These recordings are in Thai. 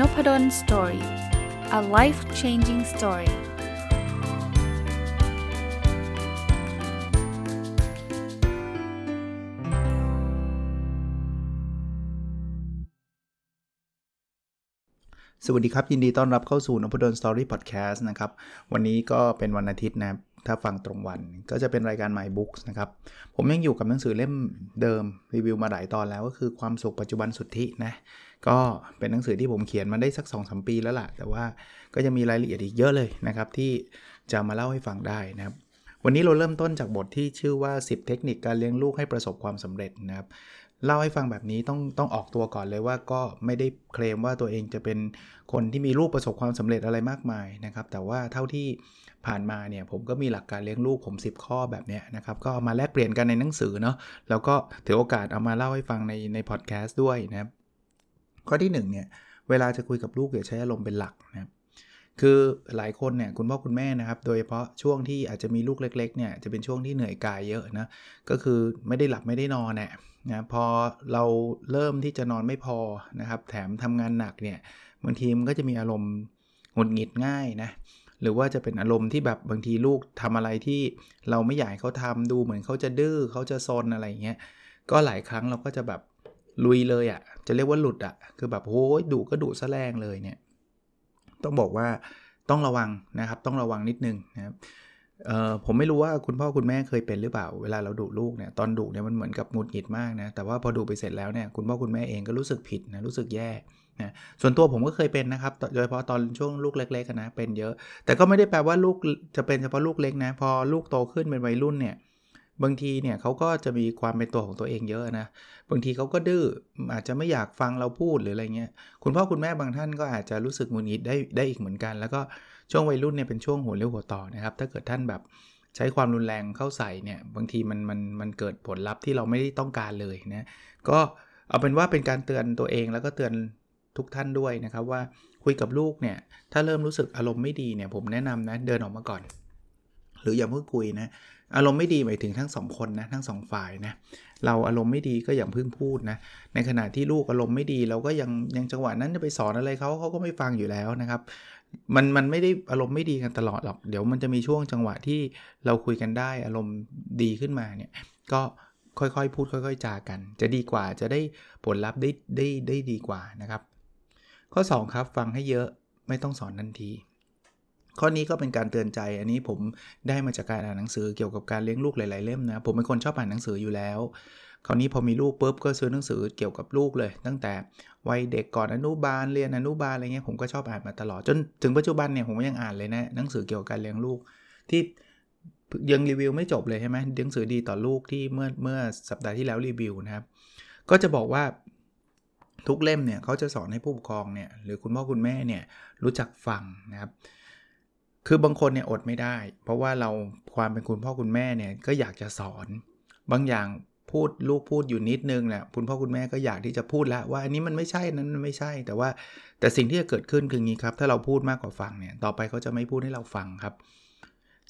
Nopadol Story a life changing story สวัสดีครับ ยินดีต้อนรับเข้าสู่นพดล Story พอดแคสต์นะครับ วันนี้ก็เป็นวันอาทิตย์นะครับ ถ้าฟังตรงวันก็จะเป็นรายการ My Books นะครับ ผมยังอยู่กับหนังสือเล่มเดิมรีวิวมาหลายตอนแล้วก็คือความสุขปัจจุบันสุทธินะ ก็เป็นหนังสือที่ผมเขียนมาได้สัก2อสปีแล้วล่ะ แต่ว่าก็จะมีรายละเอียดอีกเยอะเลยนะครับ ที่จะมาเล่าให้ฟังได้นะครับ วันนี้เราเริ่มต้นจากบทที่ชื่อว่า 10 เทคนิคการเลี้ยงลูกให้ประสบความสำเร็จนะครับ เล่าให้ฟังแบบนี้ต้องต้องออกตัวก่อนเลยว่าก็ไม่ได้เคลมว่าตัวเองจะเป็นคนที่มีลูกประสบความสำเร็จอะไรมากมายนะครับ แต่ว่าเท่าที่ผ่านมาเนี่ยผมก็มีหลักการเลี้ยงลูกผม 10 ข้อแบบนี้นะครับ ก็เอามาแลกเปลี่ยนกันในหนังสือเนาะแล้วก็ถือโอกาสเอามาเล่าให้ฟังในในพอดแคสต์ด้วยนะครับข้อที่1เนี่ยเวลาจะคุยกับลูกอย่าใช้อารมณ์เป็นหลักนะครับคือหลายคนเนี่ยคุณพ่อคุณแม่นะครับ โดยเฉพาะช่วงที่อาจจะมีลูกเล็ก ๆ เนี่ยจะเป็นช่วงที่เหนื่อยกายเยอะนะก็คือไม่ได้หลับไม่ได้นอนเนี่ย นะพอเราเริ่มที่จะนอนไม่พอนะครับ แถมทำงานหนักเนี่ยบางทีมันก็จะมีอารมณ์หงุดหงิดง่ายนะหรือว่าจะเป็นอารมณ์ที่แบบบางทีลูกทำอะไรที่เราไม่อยากเขาทำดูเหมือนเขาจะดื้อเขาจะซนอะไรเงี้ยก็หลายครั้งเราก็จะแบบลุยเลยอะ่ะจะเรียกว่าหลุดอะ่ะคือแบบโอ้ยดุก็ดุซะแรงเลยเนี่ยต้องบอกว่าต้องระวังนะครับต้องระวังนิดนึงนะครับ เออผมไม่รู้ว่าคุณพ่อคุณแม่เคยเป็นหรือเปล่า เวลาเราดุลูกเนี่ยตอนดุเนี่ยมันเหมือนกับหงุดหงิดมากนะแต่ว่าพอดุไปเสร็จแล้วเนี่ยคุณพ่อคุณแม่เองก็รู้สึกผิดนะรู้สึกแย่นะส่วนตัวผมก็เคยเป็นนะครับโดยเฉพาะตอนช่วงลูกเล็กๆนะเป็นเยอะ แต่ก็ไม่ได้แปลว่าลูกจะเป็นเฉพาะลูกเล็กนะพอลูกโตขึ้นเป็นวัยรุ่นเนี่ยบางทีเนี่ยเขาก็จะมีความเป็นตัวของตัวเองเยอะนะบางทีเขาก็ดื้ออาจจะไม่อยากฟังเราพูดหรืออะไรเงี้ยคุณพ่อคุณแม่บางท่านก็อาจจะรู้สึกงุนงิดได้ได้อีกเหมือนกัน แล้วก็ ช่วงวัยรุ่นเนี่ยเป็นช่วงหัวเลี้ยวหัวต่อนะครับ ถ้าเกิดท่านแบบใช้ความรุนแรงเข้าใส่เนี่ยบางทีมันมันมันเกิดผลลัพธ์ที่เราไม่ได้ต้องการเลยนะก็เอาเป็นว่าเป็นการเตือนตัวเองแล้วก็เตือนทุกท่านด้วยนะครับว่าคุยกับลูกเนี่ยถ้าเริ่มรู้สึกอารมณ์ไม่ดีเนี่ยผมแนะนำนะเดินออกมาก่อน หรืออย่าเพิ่งคุยนะอารมณ์ไม่ดีหมายถึงทั้งสองคนนะทั้งสองฝ่ายนะเราอารมณ์ไม่ดีก็อย่าเพิ่งพูดนะในขณะที่ลูกอารมณ์ไม่ดีเราก็ยังยังจังหวะนั้นจะไปสอนอะไรเขาเขาก็ไม่ฟังอยู่แล้วนะครับ มันมันไม่ได้อารมณ์ไม่ดีกันตลอดหรอก เดี๋ยวมันจะมีช่วงจังหวะที่เราคุยกันได้อารมณ์ดีขึ้นมาเนี่ย ก็ค่อยๆ พูดค่อย ๆ จากัน จะดีกว่าจะได้ผลลัพธ์ได้ได้ได้ดีกว่านะครับ ข้อ 2 ครับฟังให้เยอะไม่ต้องสอนทันที ข้อนี้ก็เป็นการเตือนใจอันนี้ผมได้มาจากการอ่านหนังสือเกี่ยวกับการเลี้ยงลูกหลายๆเล่มนะ ผมเป็นคนชอบอ่านหนังสืออยู่แล้ว คราวนี้พอมีลูกปุ๊บก็ซื้อหนังสือเกี่ยวกับลูกเลย ตั้งแต่วัยเด็กก่อนอนุบาลเรียนอนุบาลอะไรเงี้ยผมก็ชอบอ่านมาตลอดจนถึงปัจจุบันเนี่ยผมก็ยังอ่านเลยนะหนังสือเกี่ยวกับการเลี้ยงลูก ที่ยังรีวิวไม่จบเลยใช่ไหมหนังสือดีต่อลูกที่เมื่อเมื่อสัปดาห์ที่แล้วรีวิวนะครับ ก็จะบอกว่าทุกเล่มเนี่ยเขาจะสอนให้ผู้ปกครองเนี่ยหรือคุณพ่อคุณแม่เนี่ยรู้จักฟังนะครับ คือบางคนเนี่ยอดไม่ได้ เพราะว่าเราความเป็นคุณพ่อคุณแม่เนี่ยก็อยากจะสอน บางอย่าง พูดลูกพูดอยู่นิดนึงแหละคุณพ่อคุณแม่ก็อยากที่จะพูดแล้วว่าอันนี้มันไม่ใช่นั้นมันไม่ใช่ แต่ว่าแต่สิ่งที่จะเกิดขึ้นคืองี้ครับ ถ้าเราพูดมากกว่าฟังเนี่ยต่อไปเขาจะไม่พูดให้เราฟังครับ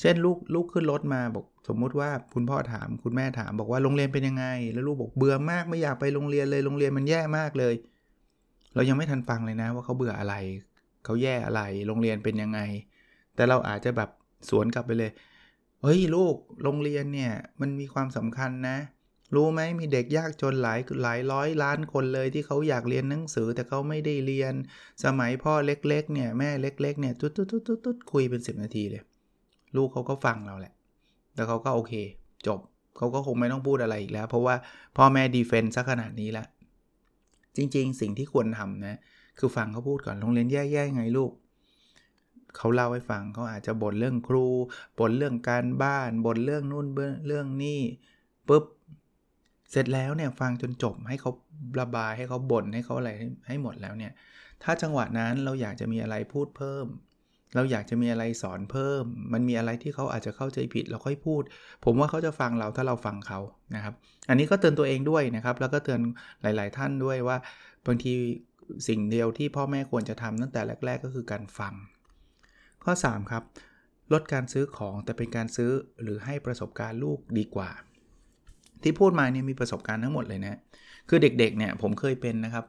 เช่นลูกลูกขึ้นรถมาบอกสมมุติว่าคุณพ่อถามคุณแม่ถามบอกว่าโรงเรียนเป็นยังไง แล้วลูกบอกเบื่อมากไม่อยากไปโรงเรียนเลยโรงเรียนมันแย่มากเลย เรายังไม่ทันฟังเลยนะ ว่าเขาเบื่ออะไรเขาแย่อะไรโรงเรียนเป็นยังไง แต่เราอาจจะแบบสวนกลับไปเลยเฮ้ยลูกโรงเรียนเนี่ยมันมีความสำคัญนะ รู้ไหมมีเด็กยากจนหลายหลายร้อยล้านคนเลยที่เขาอยากเรียนหนังสือแต่เขาไม่ได้เรียน สมัยพ่อเล็กๆเนี่ยแม่เล็กๆเนี่ยตุ๊ดตุ๊ดตุ๊ดตุ๊ดคุยเป็น 10 นาทีเลย ลูกเขาก็ฟังเราแหละ แล้วเขาก็โอเค จบเขาก็คงไม่ต้องพูดอะไรอีกแล้ว เพราะว่าพ่อแม่ดีเฟนซ์ซะขนาดนี้แล้วจริง ๆ สิ่งที่ควรทำนะคือฟังเขาพูดก่อนโรงเรียนแย่ๆไงลูกเขาเล่าให้ฟังเขาอาจจะบ่นเรื่องครูบ่นเรื่องการบ้านบ่นเรื่องนู่นเรื่องนี่ปุ๊บ เสร็จแล้วเนี่ยฟังจนจบให้เขาระบายให้เขาบ่นให้เขาอะไรให้หมดแล้วเนี่ย ถ้าจังหวะนั้นเราอยากจะมีอะไรพูดเพิ่ม เราอยากจะมีอะไรสอนเพิ่ม มันมีอะไรที่เขาอาจจะเข้าใจผิดเราค่อยพูด ผมว่าเขาจะฟังเราถ้าเราฟังเขานะครับ อันนี้ก็เตือนตัวเองด้วยนะครับ แล้วก็เตือนหลาย ๆ ท่านด้วยว่าบางทีสิ่งเดียวที่พ่อแม่ควรจะทำตั้งแต่แรก ๆ ก็คือการฟัง ข้อ 3 ครับ ลดการซื้อของแต่เป็นการซื้อหรือให้ประสบการณ์ลูกดีกว่า ที่พูดมาเนี่ยมีประสบการณ์ทั้งหมดเลยนะคือเด็กๆเนี่ยผมเคยเป็นนะครับ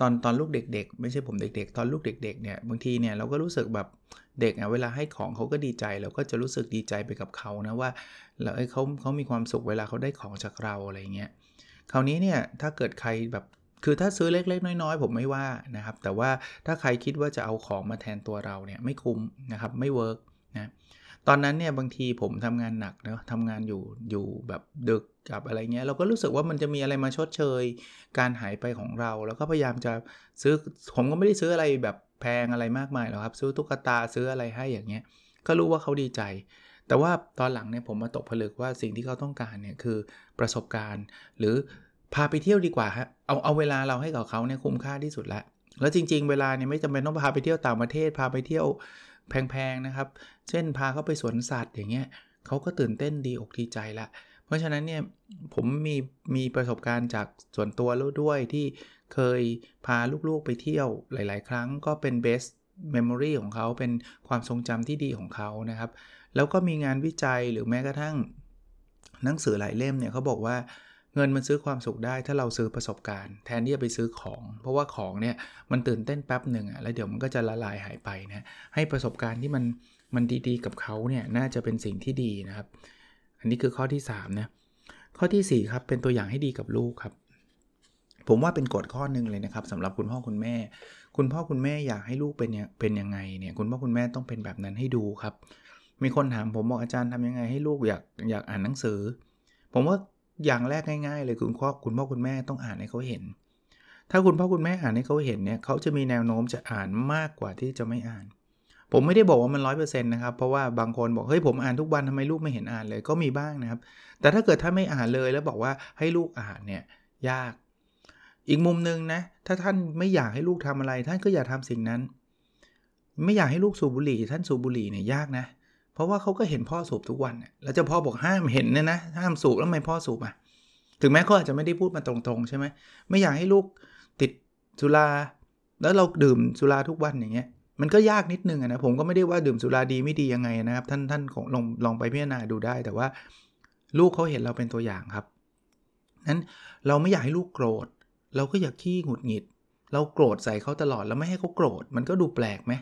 ตอนตอนลูกเด็ก ๆ ไม่ใช่ผมเด็ก ๆ ตอนลูกเด็กๆเนี่ยบางทีเนี่ยเราก็รู้สึกแบบเด็กอะเวลาให้ของเขาก็ดีใจเราก็จะรู้สึกดีใจไปกับเขานะว่าเราเอ้เขาเขามีความสุขเวลาเขาได้ของจากเราอะไรเงี้ยคราวนี้เนี่ยถ้าเกิดใครแบบคือถ้าซื้อเล็ก ๆ น้อย ๆ ผมไม่ว่านะครับ แต่ว่าถ้าใครคิดว่าจะเอาของมาแทนตัวเราเนี่ยไม่คุ้มนะครับไม่ work นะ ตอนนั้นเนี่ยบางทีผมทำงานหนักเนาะทำงานอยู่อยู่แบบดึกกับอะไรเงี้ยเราก็รู้สึกว่ามันจะมีอะไรมาชดเชย การหายไปของเรา แล้วก็พยายามจะซื้อผมก็ไม่ได้ซื้ออะไรแบบแพงอะไรมากมายหรอกครับ ซื้อตุ๊กตาซื้ออะไรให้อย่างเงี้ยก็รู้ว่าเขาดีใจ แต่ว่าตอนหลังเนี่ยผมมาตกผลึกว่าสิ่งที่เขาต้องการเนี่ยคือประสบการณ์ หรือพาไปเที่ยวดีกว่าฮะเอาเอาเวลาเราให้กับเขาเนี่ยคุ้มค่าที่สุดแล้วแล้วจริง ๆ เวลาเนี่ยไม่จำเป็นต้องพาไปเที่ยวต่างประเทศพาไปเที่ยว แพงๆนะครับ เช่นพาเขาไปสวนสัตว์อย่างเงี้ยเขาก็ตื่นเต้นดีอกดีใจละ เพราะฉะนั้นเนี่ยผมมีมีประสบการณ์จากส่วนตัวแล้วด้วยที่เคยพาลูกๆไปเที่ยวหลาย ๆ ครั้งก็เป็น best memory ของเขาเป็นความทรงจำที่ดีของเขานะครับ แล้วก็มีงานวิจัยหรือแม้กระทั่งหนังสือหลายเล่มเนี่ยเขาบอกว่า เงินมันซื้อความสุขได้ถ้าเราซื้อประสบการณ์ แทนที่จะไปซื้อของ เพราะว่าของเนี่ยมันตื่นเต้นแป๊บหนึ่งอะแล้วเดี๋ยวมันก็จะละลายหายไปนะให้ประสบการณ์ที่มันมันดีๆ กับเขาเนี่ยน่าจะเป็นสิ่งที่ดีนะครับ อันนี้คือข้อที่3นะข้อที่ 4 ครับ เป็นตัวอย่างให้ดีกับลูกครับ ผมว่าเป็นกฎข้อหนึ่งเลยนะครับสำหรับคุณพ่อคุณแม่ คุณพ่อคุณแม่อยากให้ลูกเป็นเป็นยังไงเนี่ยคุณพ่อคุณแม่ต้องเป็นแบบนั้นให้ดูครับ มีคนถามผมบอกอาจารย์ทำยังไงให้ลูกอยากอยากอ่านหนังสือ ผมว่า อย่างแรกง่ายๆ เลยคุณพ่อคุณพ่อคุณแม่ต้องอ่านให้เขาเห็น ถ้าคุณพ่อคุณแม่อ่านให้เขาเห็นเนี่ยเขาจะมีแนวโน้มจะอ่านมากกว่าที่จะไม่อ่าน ผมไม่ได้บอกว่ามันร้อยเปอร์เซ็นต์นะครับ เพราะว่าบางคนบอกเฮ้ยผมอ่านทุกวันทำไมลูกไม่เห็นอ่านเลยก็มีบ้างนะครับ แต่ถ้าเกิดถ้าไม่อ่านเลยแล้วบอกว่าให้ลูกอ่านเนี่ยยาก อีกมุมหนึ่งนะถ้าท่านไม่อยากให้ลูกทำอะไร ท่านก็อย่าทำสิ่งนั้น ไม่อยากให้ลูกสูบบุหรี่ ท่านสูบบุหรี่เนี่ยยากนะเพราะว่าเขาก็เห็นพ่อสูบทุกวัน แล้วเจะพ่อบอกห้ามเห็นเนี่ยนะห้ามสูบแล้วทำไมพ่อสูบอะถึงแม้เขาอาจจะไม่ได้พูดมาตรงๆใช่ไหมไม่อยากให้ลูกติดสุราแล้วเราดื่มสุราทุกวันอย่างเงี้ยมันก็ยากนิดนึงนะผมก็ไม่ได้ว่าดื่มสุราดีไม่ดียังไงนะครับ ท่านท่านของลองลองไปพิจารณาดูได้ แต่ว่าลูกเขาเห็นเราเป็นตัวอย่างครับนั้นเราไม่อยากให้ลูกโกรธ เราก็อยากขี้หงุดหงิด เราโกรธใส่เขาตลอดแล้วไม่ให้เขาโกรธมันก็ดูแปลกไหม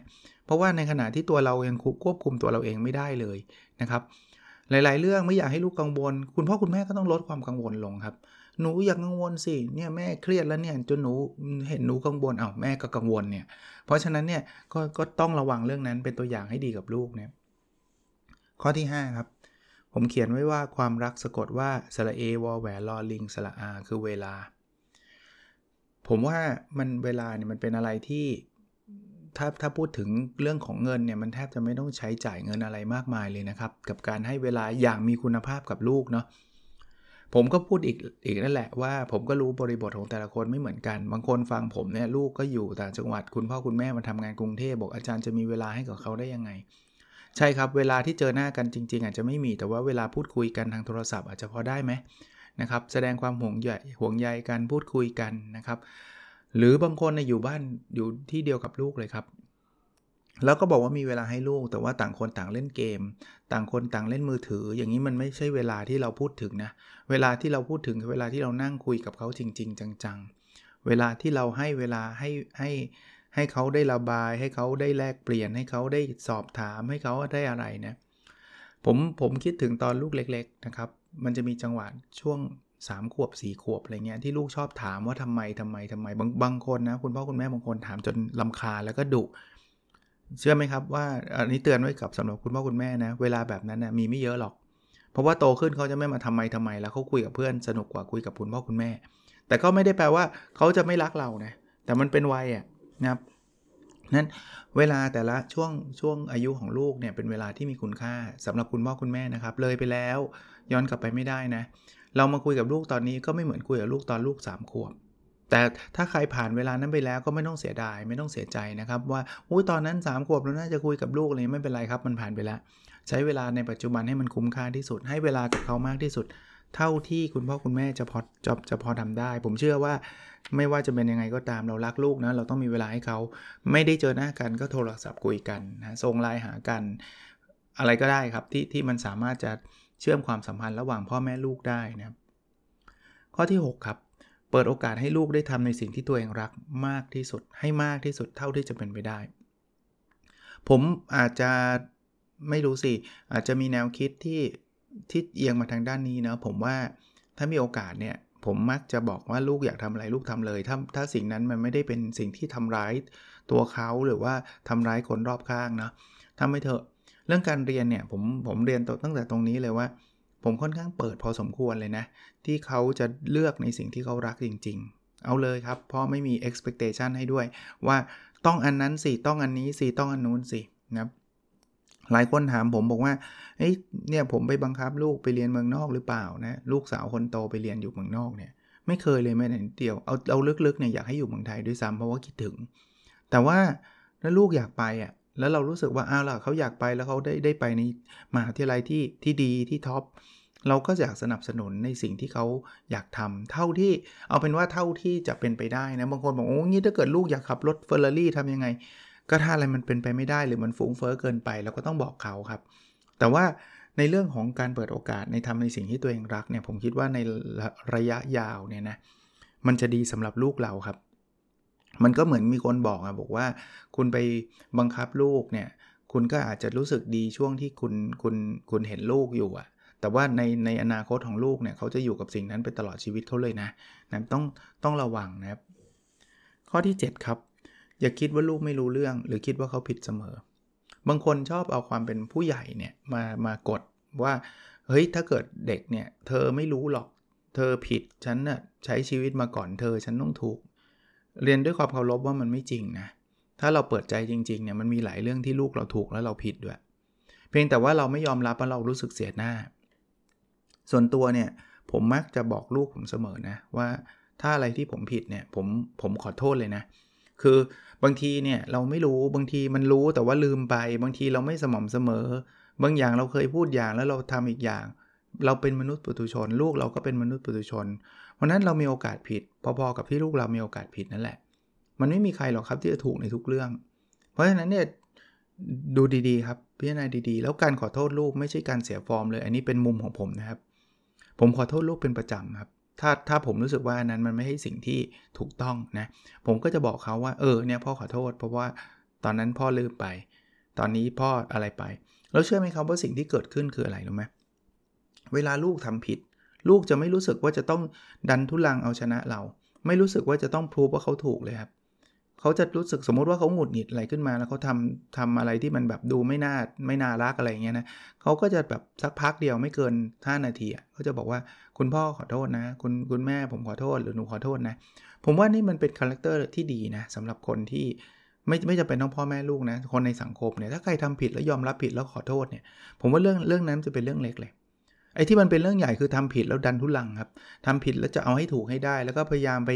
เพราะว่าในขณะที่ตัวเรายังควบคุมตัวเราเองไม่ได้เลยนะครับ หลาย ๆ เรื่องไม่อยากให้ลูกกังวล คุณพ่อคุณแม่ก็ต้องลดความกังวลลงครับ หนูอยากกังวลสิเนี่ยแม่เครียดแล้วเนี่ยจนหนูเห็นหนูกังวลเอา้าแม่ก็กังวลเนี่ย เพราะฉะนั้นเนี่ยก็ก็ต้องระวังเรื่องนั้นเป็นตัวอย่างให้ดีกับลูกเนี่ยข้อที่ 5 ครับผมเขียนไว้ว่าความรักสะกดว่าสระเอวอแหวนลอลิงสระอาคือเวลา ผมว่ามันเวลาเนี่ยมันเป็นอะไรที่ถ้าถ้าพูดถึงเรื่องของเงินเนี่ยมันแทบจะไม่ต้องใช้จ่ายเงินอะไรมากมายเลยนะครับ กับการให้เวลาอย่างมีคุณภาพกับลูกเนาะผมก็พูดอีกอีกนั่นแหละว่า ผมก็รู้บริบทของแต่ละคนไม่เหมือนกัน บางคนฟังผมเนี่ยลูกก็อยู่ต่างจังหวัดคุณพ่อคุณแม่มาทำงานกรุงเทพบอกอาจารย์จะมีเวลาให้กับเขาได้ยังไง ใช่ครับเวลาที่เจอหน้ากันจริง ๆ อาจจะไม่มีแต่ว่าเวลาพูดคุยกันทางโทรศัพท์อาจจะพอได้ไหม นะครับ แสดงความห่วงใยห่วงใยกันพูดคุยกันนะครับ หรือบางคนนะอยู่บ้านอยู่ที่เดียวกับลูกเลยครับ แล้วก็บอกว่ามีเวลาให้ลูก แต่ว่าต่างคนต่างเล่นเกม ต่างคนต่างเล่นมือถือ อย่างนี้มันไม่ใช่เวลาที่เราพูดถึงนะ เวลาที่เราพูดถึงคือเวลาที่เรานั่งคุยกับเขาจริง ๆ จัง ๆ เวลาที่เราให้เวลาให้ให้ให้เขาได้ระบายให้เขาได้แลกเปลี่ยนให้เขาได้สอบถามให้เขาได้อะไรนะผมผมคิดถึงตอนลูกเล็ก ๆ นะครับ มันจะมีจังหวะช่วง3ขวบ4ขวบอะไรเงี้ยที่ลูกชอบถามว่าทำไมทำไมทำไมบางบางคนนะคุณพ่อคุณแม่บางคนถามจนลำคาแล้วก็ดุเชื่อไหมครับว่าอันนี้เตือนไว้กับสำหรับคุณพ่อคุณแม่นะ เวลาแบบนั้นนะมีไม่เยอะหรอก เพราะว่าโตขึ้นเขาจะไม่มาทำไมทำไม แล้วเขาคุยกับเพื่อนสนุกกว่าคุยกับคุณพ่อคุณแม่ แต่ก็ไม่ได้แปลว่าเขาจะไม่รักเรานะแต่มันเป็นวัยอะนะครับนั้นเวลาแต่ละช่วงช่วงอายุของลูกเนี่ยเป็นเวลาที่มีคุณค่าสำหรับคุณพ่อคุณแม่นะครับ เลยไปแล้ว ย้อนกลับไปไม่ได้นะ เรามาคุยกับลูกตอนนี้ก็ไม่เหมือนคุยกับลูกตอนลูก3ขวบแต่ถ้าใครผ่านเวลานั้นไปแล้วก็ไม่ต้องเสียดาย ไม่ต้องเสียใจนะครับ ว่าอุ้ยตอนนั้น 3 ขวบเราน่าจะคุยกับลูกเลยไม่เป็นไรครับมันผ่านไปแล้ว ใช้เวลาในปัจจุบันให้มันคุ้มค่าที่สุด ให้เวลากับเขามากที่สุด เท่าที่คุณพ่อคุณแม่จะพอจะจะพอทำได้ ผมเชื่อว่าไม่ว่าจะเป็นยังไงก็ตามเรารักลูกนะเราต้องมีเวลาให้เขา ไม่ได้เจอหน้ากันก็โทรศัพท์คุยกันนะส่งไลน์หากัน อะไรก็ได้ครับที่ที่มันสามารถจะ เชื่อมความสัมพันธ์ระหว่างพ่อแม่ลูกได้นะครับ ข้อที่ 6 ครับ เปิดโอกาสให้ลูกได้ทำในสิ่งที่ตัวเองรักมากที่สุด ให้มากที่สุดเท่าที่จะเป็นไปได้ ผมอาจจะไม่รู้สิ อาจจะมีแนวคิดที่ที่เอียงมาทางด้านนี้นะผมว่าถ้ามีโอกาสเนี่ยผมมักจะบอกว่าลูกอยากทำอะไรลูกทำเลย ถ้าถ้าสิ่งนั้นมันไม่ได้เป็นสิ่งที่ทำร้ายตัวเขาหรือว่าทำร้ายคนรอบข้างนะทำให้เถอะ เรื่องการเรียนเนี่ยผมผมเรียนตั้งแต่ตรงนี้เลยว่า ผมค่อนข้างเปิดพอสมควรเลยนะ ที่เขาจะเลือกในสิ่งที่เขารักจริง ๆ เอาเลยครับเพราะไม่มี expectation ให้ด้วย ว่าต้องอันนั้นสิต้องอันนี้สิต้องอันนู้นสินะหลายคนถามผมบอกว่าเฮ้ยเนี่ยผมไปบังคับลูกไปเรียนเมืองนอกหรือเปล่านะลูกสาวคนโตไปเรียนอยู่เมืองนอกเนี่ยไม่เคยเลยแม้แต่นิดเดียวเอาเอาลึกๆเนี่ยอยากให้อยู่เมืองไทยด้วยซ้ำเพราะว่าคิดถึง แต่ว่าถ้าลูกอยากไปอะ แล้วเรารู้สึกว่าอ้าวล่ะเขาอยากไปแล้วเขาได้ได้ไปในมหาวิทยาลัยที่ที่ดีที่ท็อปเราก็อยากสนับสนุนในสิ่งที่เขาอยากทำเท่าที่เอาเป็นว่าเท่าที่จะเป็นไปได้นะบางคนบอกโอ้งี้ถ้าเกิดลูกอยากขับรถเฟอร์รารี่ทำยังไง ก็ถ้าอะไรมันเป็นไปไม่ได้หรือมันฟุ้งเฟ้อเกินไปเราก็ต้องบอกเขาครับ แต่ว่าในเรื่องของการเปิดโอกาสในทำในสิ่งที่ตัวเองรักเนี่ยผมคิดว่าในระยะยาวเนี่ยนะมันจะดีสำหรับลูกเราครับ มันก็เหมือนมีคนบอกอะบอกว่า คุณไปบังคับลูกเนี่ย คุณก็อาจจะรู้สึกดีช่วงที่คุณคุณคุณเห็นลูกอยู่อะแต่ว่าในในอนาคตของลูกเนี่ยเขาจะอยู่กับสิ่งนั้นไปตลอดชีวิตเขาเลยนะนะต้องต้องระวังนะครับ ข้อที่ 7 ครับ อย่าคิดว่าลูกไม่รู้เรื่อง หรือคิดว่าเขาผิดเสมอ บางคนชอบเอาความเป็นผู้ใหญ่เนี่ยมามากดว่าเฮ้ยถ้าเกิดเด็กเนี่ย เธอไม่รู้หรอก เธอผิดฉันน่ะใช้ชีวิตมาก่อนเธอฉันต้องถูก เรียนด้วยความเคารพว่ามันไม่จริงนะ ถ้าเราเปิดใจจริงๆเนี่ยมันมีหลายเรื่องที่ลูกเราถูกแล้วเราผิดด้วย เพียงแต่ว่าเราไม่ยอมรับว่าเรารู้สึกเสียหน้า ส่วนตัวเนี่ยผมมักจะบอกลูกผมเสมอนะว่าถ้าอะไรที่ผมผิดเนี่ยผมผมขอโทษเลยนะ คือบางทีเนี่ยเราไม่รู้บางทีมันรู้แต่ว่าลืมไป บางทีเราไม่สม่ำเสมอ บางอย่างเราเคยพูดอย่างแล้วเราทำอีกอย่าง เราเป็นมนุษย์ปุถุชน ลูกเราก็เป็นมนุษย์ปุถุชน เพราะนั้นเรามีโอกาสผิด พอๆกับที่ลูกเรามีโอกาสผิดนั่นแหละ มันไม่มีใครหรอกครับที่จะถูกในทุกเรื่อง เพราะฉะนั้นเนี่ยดูดีๆครับพิจารณาดีๆ แล้วการขอโทษลูกไม่ใช่การเสียฟอร์มเลย อันนี้เป็นมุมของผมนะครับ ผมขอโทษลูกเป็นประจำครับ ถ้าถ้าผมรู้สึกว่านั้นมันไม่ใช่สิ่งที่ถูกต้องนะผมก็จะบอกเขาว่าเออเนี่ยพ่อขอโทษ เพราะว่าตอนนั้นพ่อลืมไป ตอนนี้พ่ออะไรไป แล้วเชื่อไหมครับว่าสิ่งที่เกิดขึ้นคืออะไรรู้ไหมเวลาลูกทำผิด ลูกจะไม่รู้สึกว่าจะต้องดันทุลังเอาชนะเรา ไม่รู้สึกว่าจะต้องพูดว่าเขาถูกเลยครับเขาจะรู้สึกสมมติว่าเขาหงุดหงิดอะไรขึ้นมา แล้วเขาทำทำอะไรที่มันแบบดูไม่น่าไม่น่ารักอะไรเงี้ยนะเขาก็จะแบบสักพักเดียวไม่เกิน 5 นาทีเขาจะบอกว่าคุณพ่อขอโทษนะ คุณคุณแม่ผมขอโทษหรือหนูขอโทษนะ ผมว่านี่มันเป็น character ที่ดีนะสำหรับคนที่ไม่ไม่จะเป็นต้องพ่อแม่ลูกนะ คนในสังคมเนี่ยถ้าใครทำผิดแล้วยอมรับผิดแล้วขอโทษเนี่ย ผมว่าเรื่องเรื่องนั้นจะเป็นเรื่องเล็กเลย ไอ้ที่มันเป็นเรื่องใหญ่คือทำผิดแล้วดันทุลังครับทำผิดแล้วจะเอาให้ถูกให้ได้ แล้วก็พยายามไป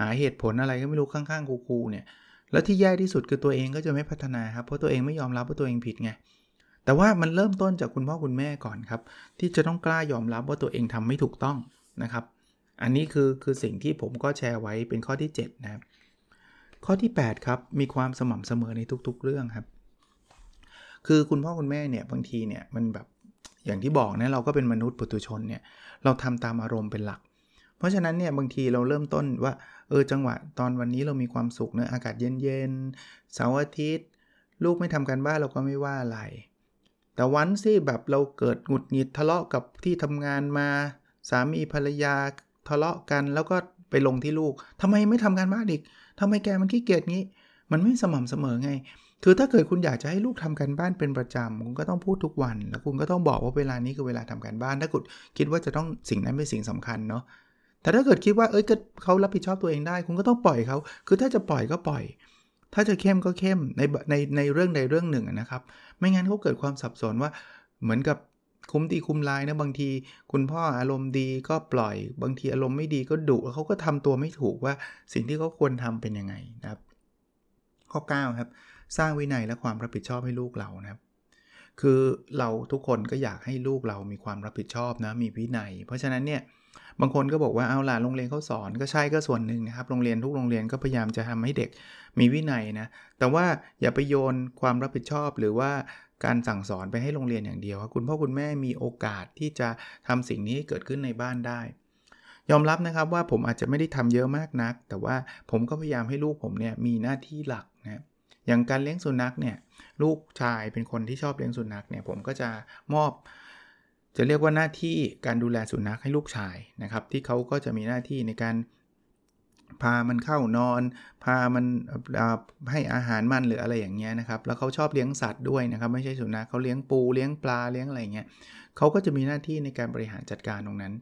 หาเหตุผลอะไรก็ไม่รู้ข้างๆครูๆเนี่ยแล้วที่แย่ที่สุดคือตัวเองก็จะไม่พัฒนาครับเพราะตัวเองไม่ยอมรับว่าตัวเองผิดไงแต่ว่ามันเริ่มต้นจากคุณพ่อคุณแม่ก่อนครับ ที่จะต้องกล้ายอมรับว่าตัวเองทำไม่ถูกต้องนะครับ อันนี้คือคือสิ่งที่ผมก็แชร์ไว้เป็นข้อที่ 7 นะครับ ข้อที่ 8 ครับ มีความสม่ำเสมอในทุกๆ เรื่องครับ คือคุณพ่อคุณแม่เนี่ยบางทีเนี่ยมันแบบ อย่างที่บอกนะเราก็เป็นมนุษย์ปุถุชนเนี่ยเราทำตามอารมณ์เป็นหลัก เพราะฉะนั้นเนี่ยบางทีเราเริ่มต้นว่าเออจังหวะตอนวันนี้เรามีความสุขเนะอากาศเย็นๆเสาร์อาทิตย์ ลูกไม่ทำการบ้านเราก็ไม่ว่าอะไร แต่วันสิแบบเราเกิดหงุดหงิดทะเลาะกับที่ทำงานมาสามีภรรยาทะเลาะกันแล้วก็ไปลงที่ลูกทำไมไม่ทำการบ้านอีกทำไมแกมันขี้เกียจงี้ มันไม่สม่ำเสมอไง คือถ้าเกิดคุณอยากจะให้ลูกทำการบ้านเป็นประจำคุณก็ต้องพูดทุกวัน แล้วคุณก็ต้องบอกว่าเวลานี้คือเวลาทำการบ้าน ถ้าคุณคิดว่าจะต้องสิ่งนั้นเป็นสิ่งสำคัญเนาะแต่ถ้าเกิดคิดว่าเอ้ยเขารับผิดชอบตัวเองได้ คุณก็ต้องปล่อยเขา คือถ้าจะปล่อยก็ปล่อย ถ้าจะเข้มก็เข้มในในในเรื่องใดเรื่องหนึ่งนะครับ ไม่งั้นเขาเกิดความสับสนว่าเหมือนกับคุ้มตีคุ้มลายนะบางที คุณพ่ออารมณ์ดีก็ปล่อย บางทีอารมณ์ไม่ดีก็ดุเขาก็ทำตัวไม่ถูกว่าสิ่งที่เขาควรทำเป็นยังไงนะครับ ข้อ 9 ครับ สร้างวินัยและความรับผิดชอบให้ลูกเรานะครับ คือเราทุกคนก็อยากให้ลูกเรามีความรับผิดชอบนะมีวินัย เพราะฉะนั้นเนี่ยบางคนก็บอกว่าเอาล่ะโรงเรียนเขาสอนก็ใช่ก็ส่วนหนึ่งนะครับโรงเรียนทุกโรงเรียนก็พยายามจะทำให้เด็กมีวินัยนะแต่ว่าอย่าไปโยนความรับผิดชอบ หรือว่าการสั่งสอนไปให้โรงเรียนอย่างเดียวคุณพ่อคุณแม่มีโอกาสที่จะทำสิ่งนี้ให้เกิดขึ้นในบ้านได้ ยอมรับนะครับว่าผมอาจจะไม่ได้ทำเยอะมากนัก แต่ว่าผมก็พยายามให้ลูกผมเนี่ยมีหน้าที่หลัก อย่างการเลี้ยงสุนัขเนี่ยลูกชายเป็นคนที่ชอบเลี้ยงสุนัขเนี่ยผมก็จะมอบ จะเรียกว่าหน้าที่การดูแลสุนัขให้ลูกชายนะครับ ที่เขาก็จะมีหน้าที่ในการพามันเข้านอน พามันให้อาหารมันหรืออะไรอย่างเงี้ยนะครับ แล้วเขาชอบเลี้ยงสัตว์ด้วยนะครับ ไม่ใช่สุนัขเขาเลี้ยงปูเลี้ยงปลาเลี้ยงอะไรเงี้ยเขาก็จะมีหน้าที่ในการบริหารจัดการตรงนั้น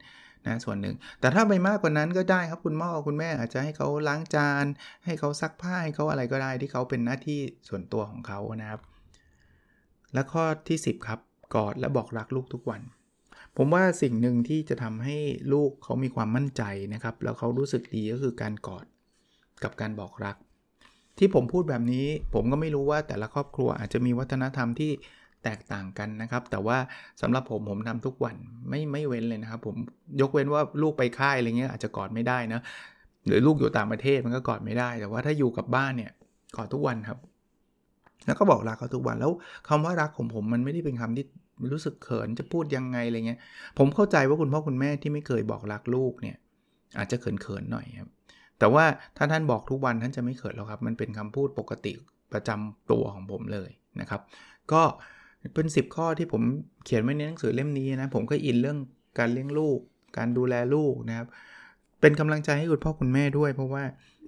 นะส่วนหนึ่ง แต่ถ้าไปมากกว่านั้นก็ได้ครับคุณพ่อคุณแม่อาจจะให้เขาล้างจาน ให้เขาซักผ้าให้เขาอะไรก็ได้ที่เขาเป็นหน้าที่ส่วนตัวของเขานะครับ และข้อที่ 10 ครับกอดและบอกรักลูกทุกวัน ผมว่าสิ่งหนึ่งที่จะทำให้ลูกเขามีความมั่นใจนะครับ แล้วเขารู้สึกดีก็คือการกอดกับการบอกรัก ที่ผมพูดแบบนี้ผมก็ไม่รู้ว่าแต่ละครอบครัวอาจจะมีวัฒนธรรมที่ แตกต่างกันนะครับ แต่ว่าสำหรับผมผมทำทุกวันไม่ไม่เว้นเลยนะครับ ผมยกเว้นว่าลูกไปค่ายอะไรเงี้ยอาจจะกอดไม่ได้นะหรือลูกอยู่ต่างประเทศมันก็กอดไม่ได้ แต่ว่าถ้าอยู่กับบ้านเนี่ยกอดทุกวันครับ แล้วก็บอกรักเขาทุกวันแล้วคำว่ารักของผมมันไม่ได้เป็นคำที่รู้สึกเขินจะพูดยังไงอะไรเงี้ย ผมเข้าใจว่าคุณพ่อคุณแม่ที่ไม่เคยบอกรักลูกเนี่ย อาจจะเขินๆหน่อยครับ แต่ว่าถ้าท่านบอกทุกวันท่านจะไม่เขินหรอกครับ มันเป็นคำพูดปกติประจำตัวของผมเลยนะครับ ก็ เป็น 10 ข้อที่ผมเขียนไว้ในหนังสือเล่มนี้นะ ผมก็อินเรื่องการเลี้ยงลูก การดูแลลูกนะครับ เป็นกำลังใจให้คุณพ่อคุณแม่ด้วย เพราะว่า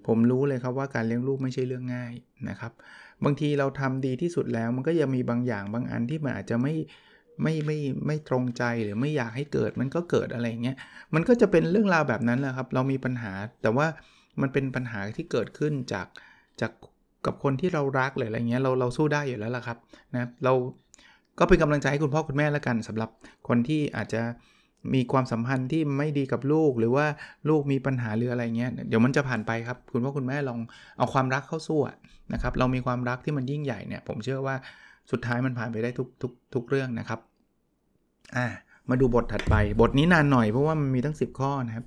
ผมรู้เลยครับว่าการเลี้ยงลูกไม่ใช่เรื่องง่ายนะครับ บางทีเราทำดีที่สุดแล้ว มันก็ยังมีบางอย่างบางอันที่มันอาจจะไม่ไม่ไม่ไม่ตรงใจหรือไม่อยากให้เกิดมันก็เกิดอะไรเงี้ย มันก็จะเป็นเรื่องราวแบบนั้นแหละครับ เรามีปัญหา แต่ว่ามันเป็นปัญหาที่เกิดขึ้นจากจากกับคนที่เรารักหรืออะไรเงี้ยเราเราสู้ได้อยู่แล้วล่ะครับนะเรา ก็เป็นกำลังใจให้คุณพ่อคุณแม่แล้วกันสำหรับคนที่อาจจะมีความสัมพันธ์ที่ไม่ดีกับลูก หรือว่าลูกมีปัญหาหรืออะไรเงี้ยเดี๋ยวมันจะผ่านไปครับ คุณพ่อคุณแม่ลองเอาความรักเข้าสู้นะครับเรามีความรักที่มันยิ่งใหญ่เนี่ยผมเชื่อว่าสุดท้ายมันผ่านไปได้ทุกทุกทุกเรื่องนะครับอ่ามาดูบทถัดไป บทนี้นานหน่อยเพราะว่ามันมีตั้ง 10 ข้อนะครับ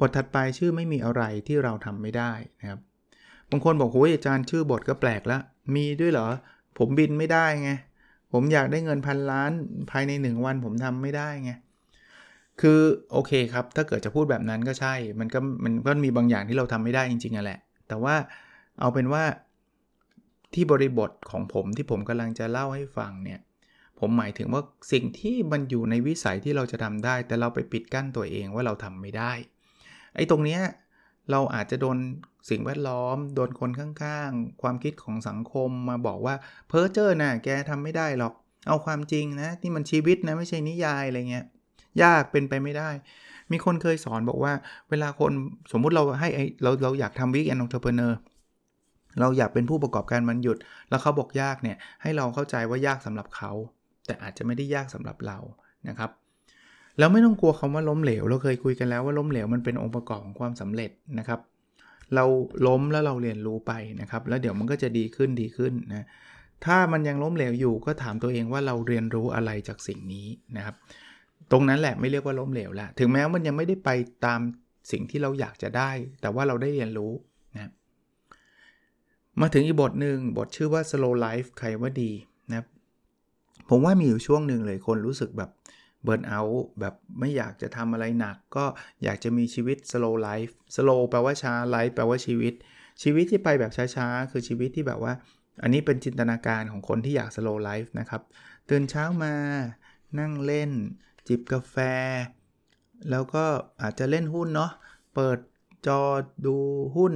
บทถัดไปชื่อไม่มีอะไรที่เราทำไม่ได้นะครับบางคนบอกโอ้ยอาจารย์ชื่อบทก็แปลกแล้วมีด้วยเหรอผมบินไม่ได้ไง ผมอยากได้เงินพันล้านภายใน 1 วันผมทำไม่ได้ไงคือโอเคครับ ถ้าเกิดจะพูดแบบนั้นก็ใช่ มันก็มันก็มีบางอย่างที่เราทำไม่ได้จริงๆอะแหละ แต่ว่าเอาเป็นว่าที่บริบทของผมที่ผมกำลังจะเล่าให้ฟังเนี่ย ผมหมายถึงว่าสิ่งที่มันอยู่ในวิสัยที่เราจะทำได้ แต่เราไปปิดกั้นตัวเองว่าเราทำไม่ได้ ไอ้ตรงเนี้ย เราอาจจะโดนสิ่งแวดล้อม โดนคนข้างๆ ความคิดของสังคมมาบอกว่าเพ้อเจ้อนะ่ะแกทำไม่ได้หรอก เอาความจริงนะที่มันชีวิตนะไม่ใช่นิยายอะไรเงี้ยยากเป็นไปไม่ได้ มีคนเคยสอนบอกว่า เวลาคนสมมุติเราให้เราเราอยากทำวิกแอนองเทอร์เพเนอร์เราอยากเป็นผู้ประกอบการมันหยุด แล้วเขาบอกยากเนี่ยให้เราเข้าใจว่ายากสำหรับเขา แต่อาจจะไม่ได้ยากสำหรับเรานะครับ แล้วไม่ต้องกลัวคำว่าล้มเหลว เราเคยคุยกันแล้วว่าล้มเหลวมันเป็นองค์ประกอบของความสำเร็จนะครับ เราล้มแล้วเราเรียนรู้ไปนะครับ แล้วเดี๋ยวมันก็จะดีขึ้นดีขึ้นนะถ้ามันยังล้มเหลวอยู่ก็ถามตัวเองว่าเราเรียนรู้อะไรจากสิ่งนี้นะครับ ตรงนั้นแหละไม่เรียกว่าล้มเหลวละถึงแม้มันยังไม่ได้ไปตามสิ่งที่เราอยากจะได้ แต่ว่าเราได้เรียนรู้นะมาถึงอีกบทหนึ่งบทชื่อว่า slow life ใครว่าดีนะผมว่ามีอยู่ช่วงหนึ่งเลยคนรู้สึกแบบ เบิร์นเอาแบบไม่อยากจะทำอะไรหนัก ก็อยากจะมีชีวิต slow life slow แปลว่าช้า life แปลว่าชีวิต ชีวิตที่ไปแบบช้าๆ คือชีวิตที่แบบว่า อันนี้เป็นจินตนาการของคนที่อยาก slow life นะครับ ตื่นเช้ามา นั่งเล่น จิบกาแฟ แล้วก็อาจจะเล่นหุ้นเนาะเปิดจอดูหุ้น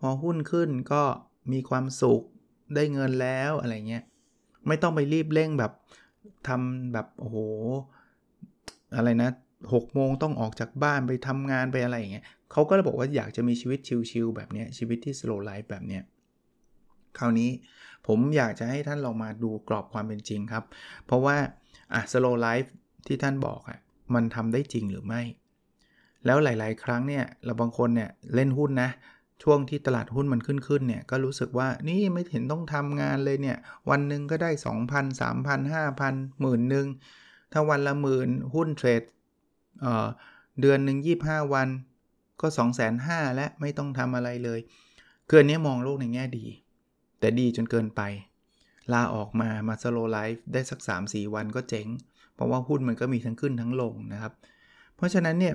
พอหุ้นขึ้นก็มีความสุขได้เงินแล้วอะไรเงี้ยไม่ต้องไปรีบเร่งแบบ ทำแบบโอ้โหอะไรนะหกโมงต้องออกจากบ้านไปทำงานไปอะไรอย่างเงี้ยเขาก็เลยบอกว่าอยากจะมีชีวิตชิลๆแบบเนี้ยชีวิตที่ slow life แบบเนี้ยคราวนี้ผมอยากจะให้ท่านลองมาดูกรอบความเป็นจริงครับ เพราะว่าอะ slow life ที่ท่านบอกอะมันทำได้จริงหรือไม่ แล้วหลาย ๆ ครั้งเนี่ยเราบางคนเนี่ยเล่นหุ้นนะ ช่วงที่ตลาดหุ้นมันขึ้นขึ้นเนี่ยก็รู้สึกว่านี่ไม่เห็นต้องทำงานเลยเนี่ย วันหนึ่งก็ได้ 2,000 3,000 5,000หมื่นหนึ่งถ้าวันละหมื่นหุ้นเทรดเเดือนหนึ่ง25 วันก็ 2 5 0 0 0และไม่ต้องทำอะไรเลยเกินนี้มองโลกในแง่ดี แต่ดีจนเกินไป ลาออกมามาสโลไลฟ์ได้สัก 3-4 วันก็เจ๊ง เพราะว่าหุ้นมันก็มีทั้งขึ้นทั้งลงนะครับ เพราะฉะนั้นเนี่ย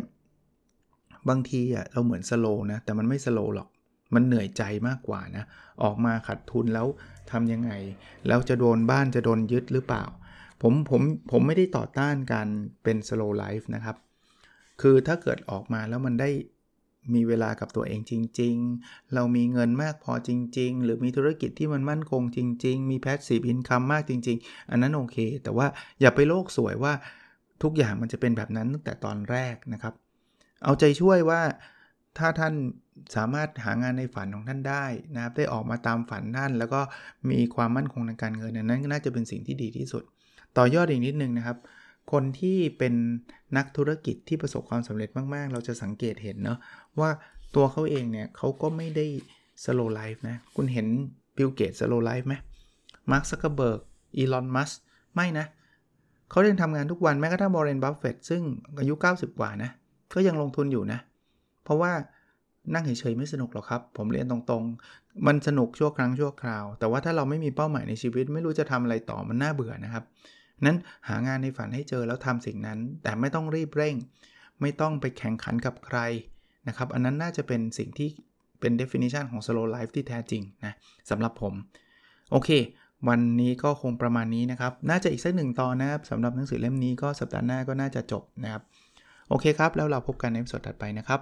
บางทีอะเราเหมือนสโลนะ แต่มันไม่สโลหรอก มันเหนื่อยใจมากกว่านะ ออกมาขัดทุนแล้วทำยังไง แล้วจะโดนบ้านจะโดนยึดหรือเปล่า ผมผมผมไม่ได้ต่อต้านการเป็นสโลไลฟ์นะครับ คือถ้าเกิดออกมาแล้วมันได้มีเวลากับตัวเองจริง ๆ เรามีเงินมากพอจริง ๆ หรือมีธุรกิจที่มันมั่นคงจริง ๆ มีแพสซีฟอินคัมมากจริง ๆ อันนั้นโอเค แต่ว่าอย่าไปโลกสวยว่าทุกอย่างมันจะเป็นแบบนั้นตั้งแต่ตอนแรกนะครับ เอาใจช่วยว่า ถ้าท่านสามารถหางานในฝันของท่านได้นะครับ ได้ออกมาตามฝันท่าน แล้วก็มีความมั่นคงในการเงินนั้นน่าจะเป็นสิ่งที่ดีที่สุด ต่อยอดอีกนิดนึงนะครับ คนที่เป็นนักธุรกิจที่ประสบความสำเร็จมาก ๆ เราจะสังเกตเห็นเนาะว่าตัวเขาเองเนี่ยเขาก็ไม่ได้ slow life นะ คุณเห็นบิลเกตส์ slow life ไหมมาร์คซักเคอร์เบิร์กอีลอนมัสก์ไม่นะเขายังทำงานทุกวันแม้กระทั่งวอร์เรนบัฟเฟตต์ซึ่งอายุ 90 กว่านะ ก็ยังลงทุนอยู่นะเพราะว่านั่งเฉยๆไม่สนุกหรอกครับ ผมเรียนตรงๆ มันสนุกชั่วครั้งชั่วคราว แต่ว่าถ้าเราไม่มีเป้าหมายในชีวิต ไม่รู้จะทำอะไรต่อมันน่าเบื่อนะครับ นั้นหางานในฝันให้เจอแล้วทำสิ่งนั้น แต่ไม่ต้องรีบเร่ง ไม่ต้องไปแข่งขันกับใครนะครับ อันนั้นน่าจะเป็นสิ่งที่เป็น definition ของ slow life ที่แท้จริงนะสำหรับผม โอเค วันนี้ก็คงประมาณนี้นะครับ น่าจะอีกสักหนึ่งตอนนะครับสำหรับหนังสือเล่มนี้ก็สัปดาห์หน้าก็น่าจะจบนะครับ โอเคครับ แล้วเราพบกันในสดถัดไปนะครับ